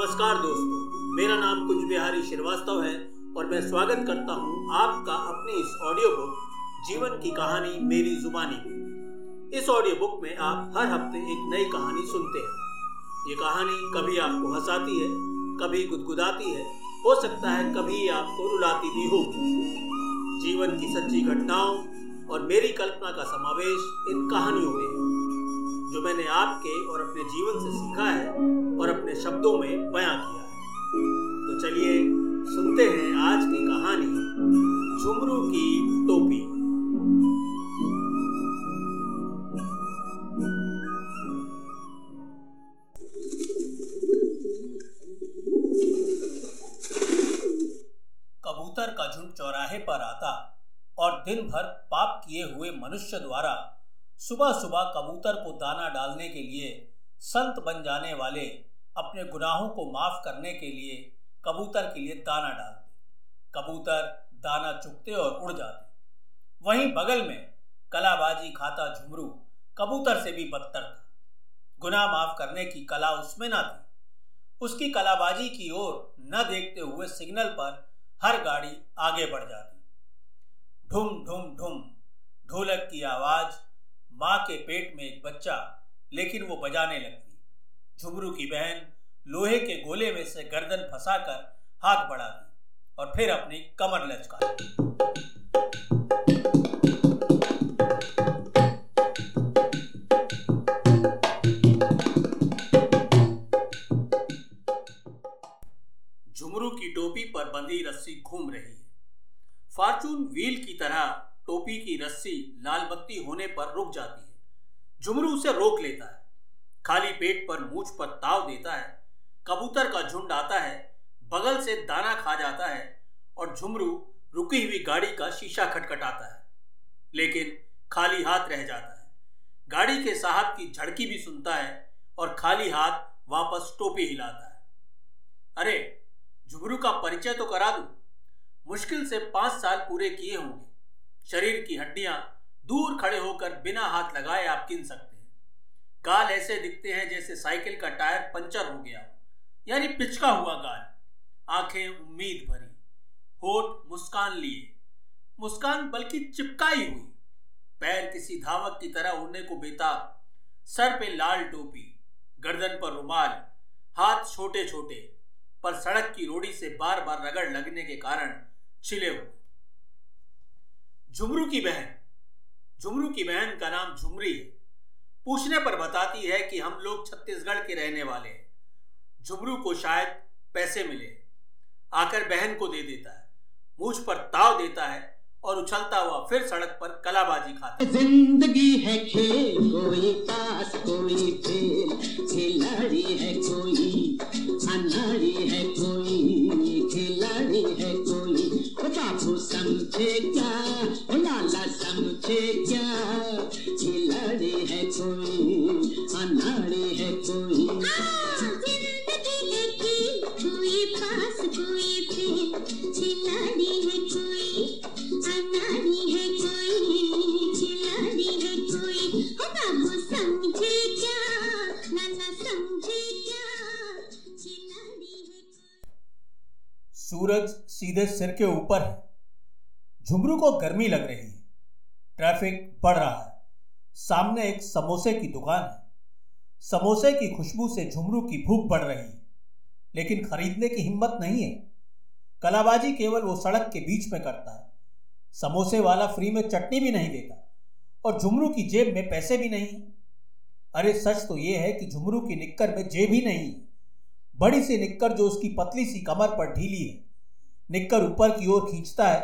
नमस्कार दोस्तों, मेरा नाम कुछ बिहारी श्रीवास्तव है और मैं स्वागत करता हूँ आपका अपने इस ऑडियो बुक जीवन की कहानी मेरी जुबानी में। इस ऑडियो बुक में आप हर हफ़्ते एक नई कहानी सुनते हैं। ये कहानी कभी आपको हंसाती है, कभी गुदगुदाती है, हो सकता है कभी आपको रुलाती भी हो। जीवन की सच्ची घटनाओं और मेरी कल्पना का समावेश इन कहानियों में जो मैंने आपके और अपने जीवन से सीखा है और अपने शब्दों में बयां किया है। तो चलिए सुनते हैं आज की कहानी, झुमरू की टोपी। कबूतर का झुंड चौराहे पर आता और दिन भर पाप किए हुए मनुष्य द्वारा सुबह सुबह कबूतर को दाना डालने के लिए, संत बन जाने वाले अपने गुनाहों को माफ़ करने के लिए कबूतर के लिए दाना डालते। कबूतर दाना चुगते और उड़ जाते। वहीं बगल में कलाबाजी खाता झुमरू कबूतर से भी बदतर था। गुनाह माफ़ करने की कला उसमें ना थी। उसकी कलाबाजी की ओर न देखते हुए सिग्नल पर हर गाड़ी आगे बढ़ जाती। ढुम ढुम ढुम ढोलक की आवाज़ माँ के पेट में एक बच्चा, लेकिन वो बजाने लगती। झुमरू की बहन लोहे के गोले में से गर्दन फंसाकर हाथ बढ़ाती और फिर अपनी कमर लचकाती। झुमरू की टोपी पर बंधी रस्सी घूम रही है। फॉर्चून व्हील की तरह टोपी की रस्सी लाल बत्ती होने पर रुक जाती है। झुमरू उसे रोक लेता है। खाली पेट पर मूछ पर ताव देता है। कबूतर का झुंड आता है। बगल से दाना खा जाता है और झुमरू रुकी हुई गाड़ी का शीशा खटखटाता है। लेकिन खाली हाथ रह जाता है। गाड़ी के साहब की झड़की भी सुनता है और खाली हाथ वापस टोपी हिलाता है। अरे, झुमरू का परिचय तो करा दू। मुश्किल से पाँच साल पूरे किए होंगे। शरीर की हड्डियाँ दूर खड़े होकर बिना हाथ लगाए आप गिन सकते हैं। गाल ऐसे दिखते हैं जैसे साइकिल का टायर पंचर हो गया यानी पिचका हुआ गाल। आँखें उम्मीद भरी, होठ मुस्कान लिए। मुस्कान बल्कि चिपकाई हुई। पैर किसी धावक की तरह उड़ने को बेताब। सर पे लाल टोपी, गर्दन पर रुमाल, हाथ छोटे छोटे पर सड़क की रोड़ी से बार बार रगड़ लगने के कारण छिले हुए। झुमरू की बहन झुमरू की बहन का नाम झुमरी है। पूछने पर बताती है कि हम लोग छत्तीसगढ़ के रहने वाले हैं। झुमरू को शायद पैसे मिले। आकर बहन को दे देता है। मुझ पर ताव देता है और उछलता हुआ फिर सड़क पर कलाबाजी खाता है। ज़िंदगी है खेल, कोई पास, कोई फेल खिलाड़ी है कोई अनाड़ी है कोई, खिलाड़ी है कोई। बाबू समझे समझे क्या? खिलाड़ी है कोई? अनाड़ी है कोई? कोई पास कोई फेल खिलाड़ी है कोई? अनाड़ी है कोई? खिलाड़ी है कोई? हो बाबू समझे क्या? नाना समझे क्या? सूरज सीधे सिर के ऊपर है। झुमरू को गर्मी लग रही है। ट्रैफ़िक बढ़ रहा है। सामने एक समोसे की दुकान है। समोसे की खुशबू से झुमरू की भूख बढ़ रही है, लेकिन खरीदने की हिम्मत नहीं है। कलाबाजी केवल वो सड़क के बीच में करता है। समोसे वाला फ्री में चटनी भी नहीं देता और झुमरू की जेब में पैसे भी नहीं। अरे सच तो ये है कि झुमरू की निक्कर में जेब ही नहीं है। बड़ी सी निक्कर जो उसकी पतली सी कमर पर ढीली है। निक्कर ऊपर की ओर खींचता है,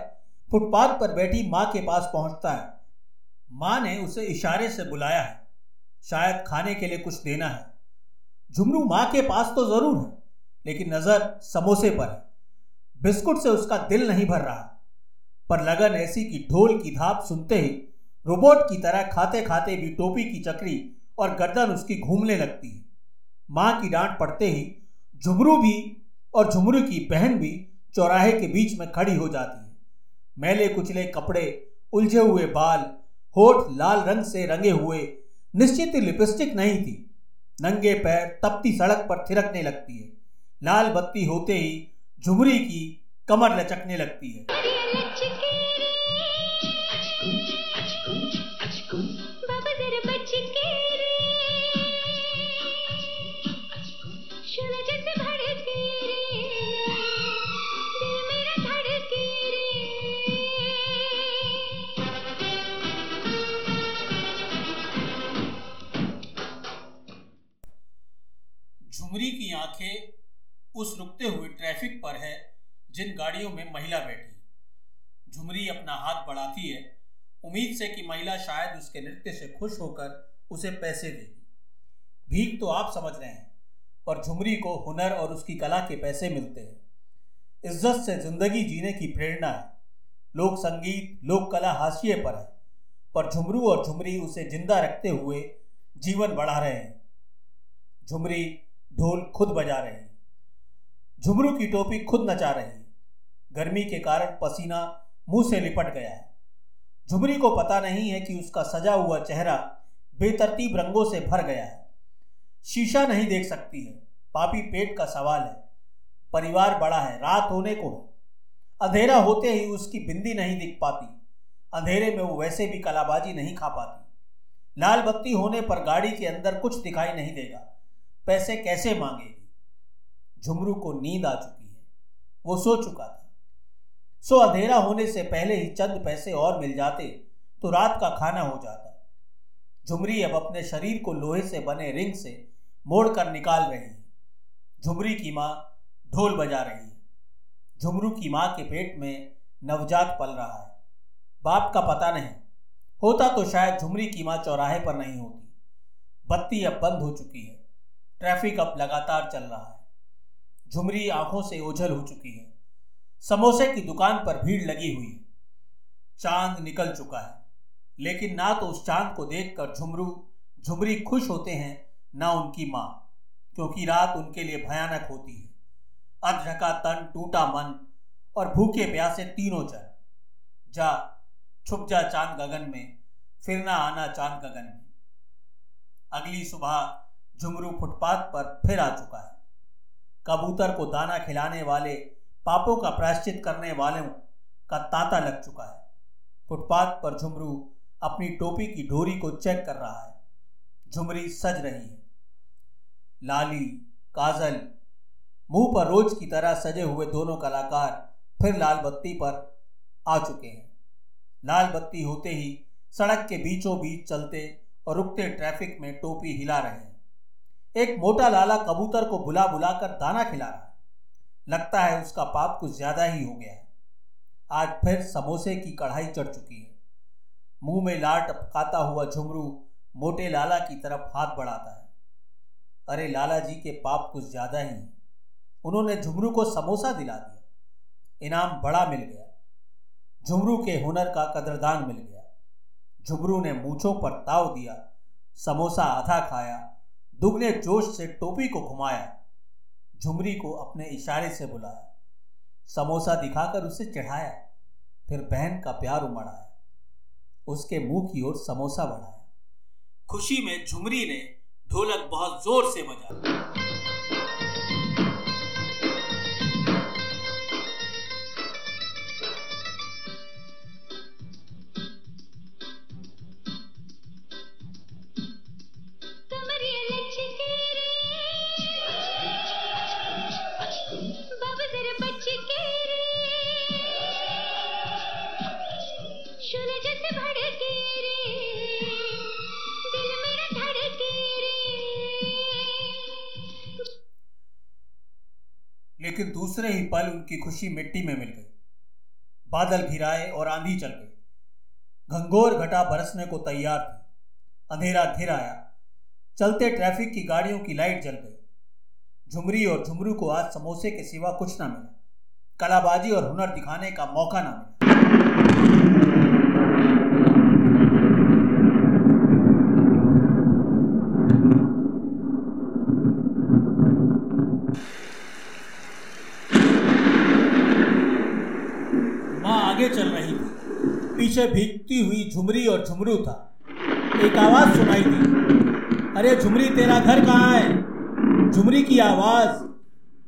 फुटपाथ पर बैठी माँ के पास पहुँचता है। माँ ने उसे इशारे से बुलाया है। शायद खाने के लिए कुछ देना है। झुमरू माँ के पास तो ज़रूर है, लेकिन नज़र समोसे पर है। बिस्कुट से उसका दिल नहीं भर रहा। पर लगन ऐसी कि ढोल की धाप सुनते ही रोबोट की तरह खाते खाते भी टोपी की चक्री और गर्दन उसकी घूमने लगती है। माँ की डांट पड़ते ही झुमरू भी और झुमरू की बहन भी चौराहे के बीच में खड़ी हो जाती है। मैले कुचले कपड़े, उलझे हुए बाल होठ लाल रंग से रंगे हुए, निश्चित ही लिपस्टिक नहीं थी। नंगे पैर तपती सड़क पर थिरकने लगती है। लाल बत्ती होते ही झुमरी की कमर लचकने लगती है। जिन गाड़ियों में महिला बैठी झुमरी अपना हाथ बढ़ाती है। उम्मीद से कि महिला शायद उसके नृत्य से खुश होकर उसे पैसे देगी। भीख तो आप समझ रहे हैं, पर झुमरी को हुनर और उसकी कला के पैसे मिलते हैं। इज़्ज़त से ज़िंदगी जीने की प्रेरणा है। लोक संगीत, लोक कला हाशिए पर है, पर झुमरू और झुमरी उसे ज़िंदा रखते हुए जीवन बढ़ा रहे हैं। झुमरी ढोल खुद बजा रही झुमरू की टोपी खुद नचा रही गर्मी के कारण पसीना मुँह से लिपट गया है। झुमरी को पता नहीं है कि उसका सजा हुआ चेहरा बेतरतीब रंगों से भर गया है। शीशा नहीं देख सकती है। पापी पेट का सवाल है। परिवार बड़ा है, रात होने को है। अंधेरा होते ही उसकी बिंदी नहीं दिख पाती। अंधेरे में वो वैसे भी कलाबाजी नहीं खा पाती। लाल बत्ती होने पर गाड़ी के अंदर कुछ दिखाई नहीं देगा। पैसे कैसे मांगेगी? झुमरू को नींद आ चुकी है। वो सो चुका था। सो अंधेरा होने से पहले ही चंद पैसे और मिल जाते तो रात का खाना हो जाता। झुमरी अब अपने शरीर को लोहे से बने रिंग से मोड़कर निकाल रही है। झुमरी की माँ ढोल बजा रही है। झुमरू की माँ के पेट में नवजात पल रहा है। बाप का पता नहीं, होता तो शायद झुमरी की माँ चौराहे पर नहीं होती। बत्ती अब बंद हो चुकी है। ट्रैफ़िक अब लगातार चल रहा है। झुमरी आँखों से ओझल हो चुकी है। समोसे की दुकान पर भीड़ लगी हुई। चाँद निकल चुका है, लेकिन ना तो उस चाँद को देखकर झुमरू, झुमरी खुश होते हैं, ना उनकी माँ, क्योंकि रात उनके लिए भयानक होती है। अधका तन टूटा मन और भूखे प्यासे तीनों जन। जा, छुप जा चाँद गगन में, फिर ना आना चाँद गगन में। अगली सुबह झुमरू फुटपाथ पर फिर आ चुका है। कबूतर को दाना खिलाने वाले पापों का प्रायश्चित करने वालों का तांता लग चुका है। फुटपाथ पर झुमरू अपनी टोपी की डोरी को चेक कर रहा है। झुमरी सज रही है। लाली, काजल, मुँह पर रोज की तरह सजे हुए दोनों कलाकार फिर लाल बत्ती पर आ चुके हैं। लाल बत्ती होते ही सड़क के बीचों बीच चलते और रुकते ट्रैफ़िक में टोपी हिला रहे हैं। एक मोटा लाला कबूतर को बुला बुलाकर दाना खिला रहा है। लगता है उसका पाप कुछ ज़्यादा ही हो गया है। आज फिर समोसे की कढ़ाई चढ़ चुकी है। मुँह में लाट टपकाता हुआ झुमरू मोटे लाला की तरफ़ हाथ बढ़ाता है। अरे लाला जी के पाप कुछ ज़्यादा ही हैं। उन्होंने झुमरू को समोसा दिला दिया। इनाम बड़ा मिल गया। झुमरू के हुनर का कदरदान मिल गया। झुमरू ने मूछों पर ताव दिया। समोसा आधा खाया। दुगने जोश से टोपी को घुमाया। झुमरी को अपने इशारे से बुलाया। समोसा दिखाकर उसे चढ़ाया। फिर बहन का प्यार उमड़ाया। उसके मुँह की ओर समोसा बढ़ाया। खुशी में झुमरी ने ढोलक बहुत ज़ोर से बजा लेकिन दूसरे ही पल उनकी खुशी मिट्टी में मिल गई। बादल घिराए और आंधी चल गई। घंघोर घटा बरसने को तैयार थी। अंधेरा घिर आया। चलते ट्रैफ़िक की गाड़ियों की लाइट जल गई। झुमरी और झुमरू को आज समोसे के सिवा कुछ ना मिला। कलाबाजी और हुनर दिखाने का मौका ना मिला आगे चल रही पीछे भीगती हुई झुमरी और झुमरू था। एक आवाज़ सुनाई दी। अरे झुमरी, तेरा घर कहाँ है? झुमरी की आवाज़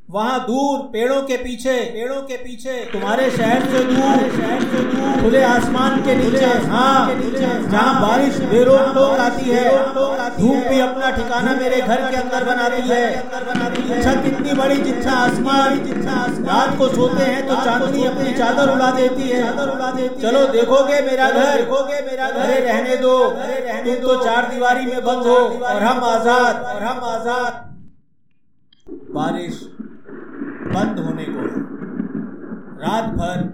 वहाँ दूर पेड़ों के पीछे पेड़ों के पीछे तुम्हारे शहर से दूर शहर से दूर खुले आसमान के नीचे हाँ जहाँ बारिश बेरोक टोक आती है धूप भी अपना ठिकाना मेरे घर के अंदर बनाती है। छत इतनी बड़ी जिच्छा आसमान रात को सोते हैं तो चांदनी अपनी चादर उड़ा देती है। चादर उड़ा देती चलो देखोगे मेरा घर? देखोगे मेरा घर रहने दो। तुम तो चार दीवारी में बंद हो और हम आज़ाद। और हम आज़ाद। बारिश। बंद होने को है। रात भर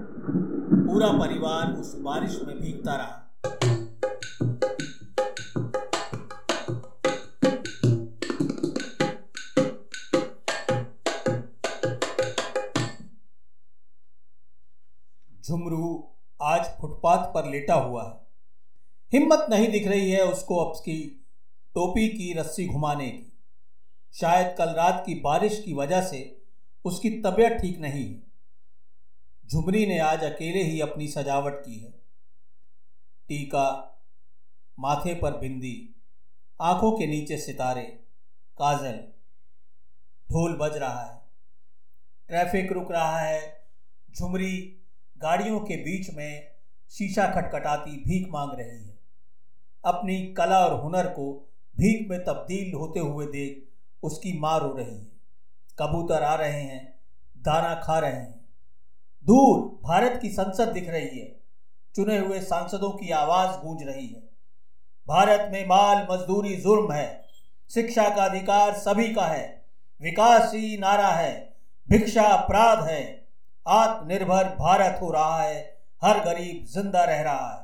पूरा परिवार उस बारिश में भीगता रहा। झुमरू आज फुटपाथ पर लेटा हुआ है। हिम्मत नहीं दिख रही है उसको अब की टोपी की रस्सी घुमाने की। शायद कल रात की बारिश की वजह से उसकी तबीयत ठीक नहीं। झुमरी ने आज अकेले ही अपनी सजावट की है। टीका, माथे पर बिंदी, आँखों के नीचे सितारे, काजल, ढोल बज रहा है। ट्रैफ़िक रुक रहा है। झुमरी गाड़ियों के बीच में शीशा खटखटाती भीख मांग रही है। अपनी कला और हुनर को भीख में तब्दील होते हुए देख उसकी माँ रो रही है। कबूतर आ रहे हैं, दाना खा रहे हैं। दूर भारत की संसद दिख रही है, चुने हुए सांसदों की आवाज़ गूंज रही है। भारत में माल मजदूरी जुर्म है, शिक्षा का अधिकार सभी का है, विकास ही नारा है, भिक्षा अपराध है। आत्मनिर्भर भारत हो रहा है, हर गरीब ज़िंदा रह रहा है।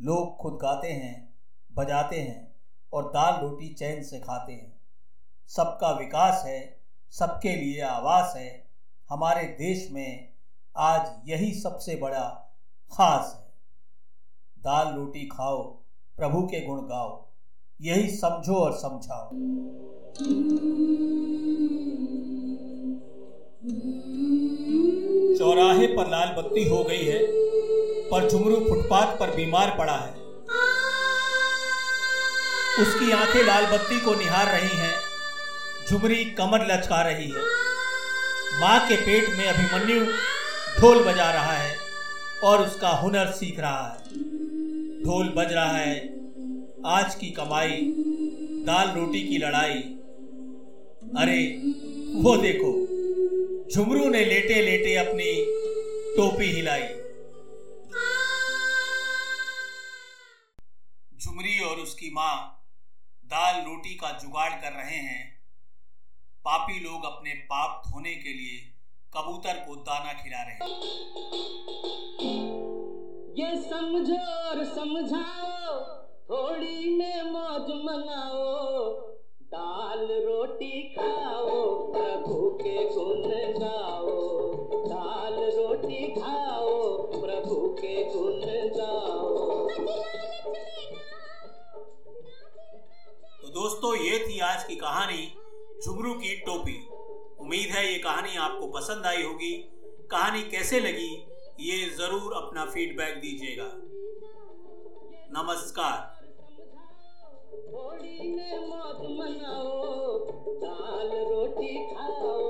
लोग खुद गाते हैं, बजाते हैं और दाल रोटी चैन से खाते हैं। सबका विकास है सबके लिए आवास है। हमारे देश में आज यही सबसे बड़ा खास है। दाल रोटी खाओ, प्रभु के गुण गाओ, यही समझो और समझाओ। चौराहे पर लाल बत्ती हो गई है, पर झुमरू फुटपाथ पर बीमार पड़ा है। उसकी आँखें लाल बत्ती को निहार रही हैं। झुमरी कमर लचका रही है। माँ के पेट में अभिमन्यु ढोल बजा रहा है और उसका हुनर सीख रहा है। ढोल बज रहा है। आज की कमाई, दाल रोटी की लड़ाई। अरे, वो देखो, झुमरू ने लेटे लेटे अपनी टोपी हिलाई। झुमरी और उसकी माँ दाल रोटी का जुगाड़ कर रहे हैं। पापी लोग अपने पाप धोने के लिए कबूतर को दाना खिला रहे ये समझो और समझाओ थोड़ी में मौज मनाओ दाल रोटी खाओ प्रभु के गुण गाओ। दाल रोटी खाओ प्रभु के गुण गाओ। तो दोस्तों ये थी आज की कहानी। झुमरू की टोपी। उम्मीद है ये कहानी आपको पसंद आई होगी। कहानी कैसे लगी, ये ज़रूर अपना फीडबैक दीजिएगा। नमस्कार। होली में मौत मनाओ, दाल रोटी खाओ।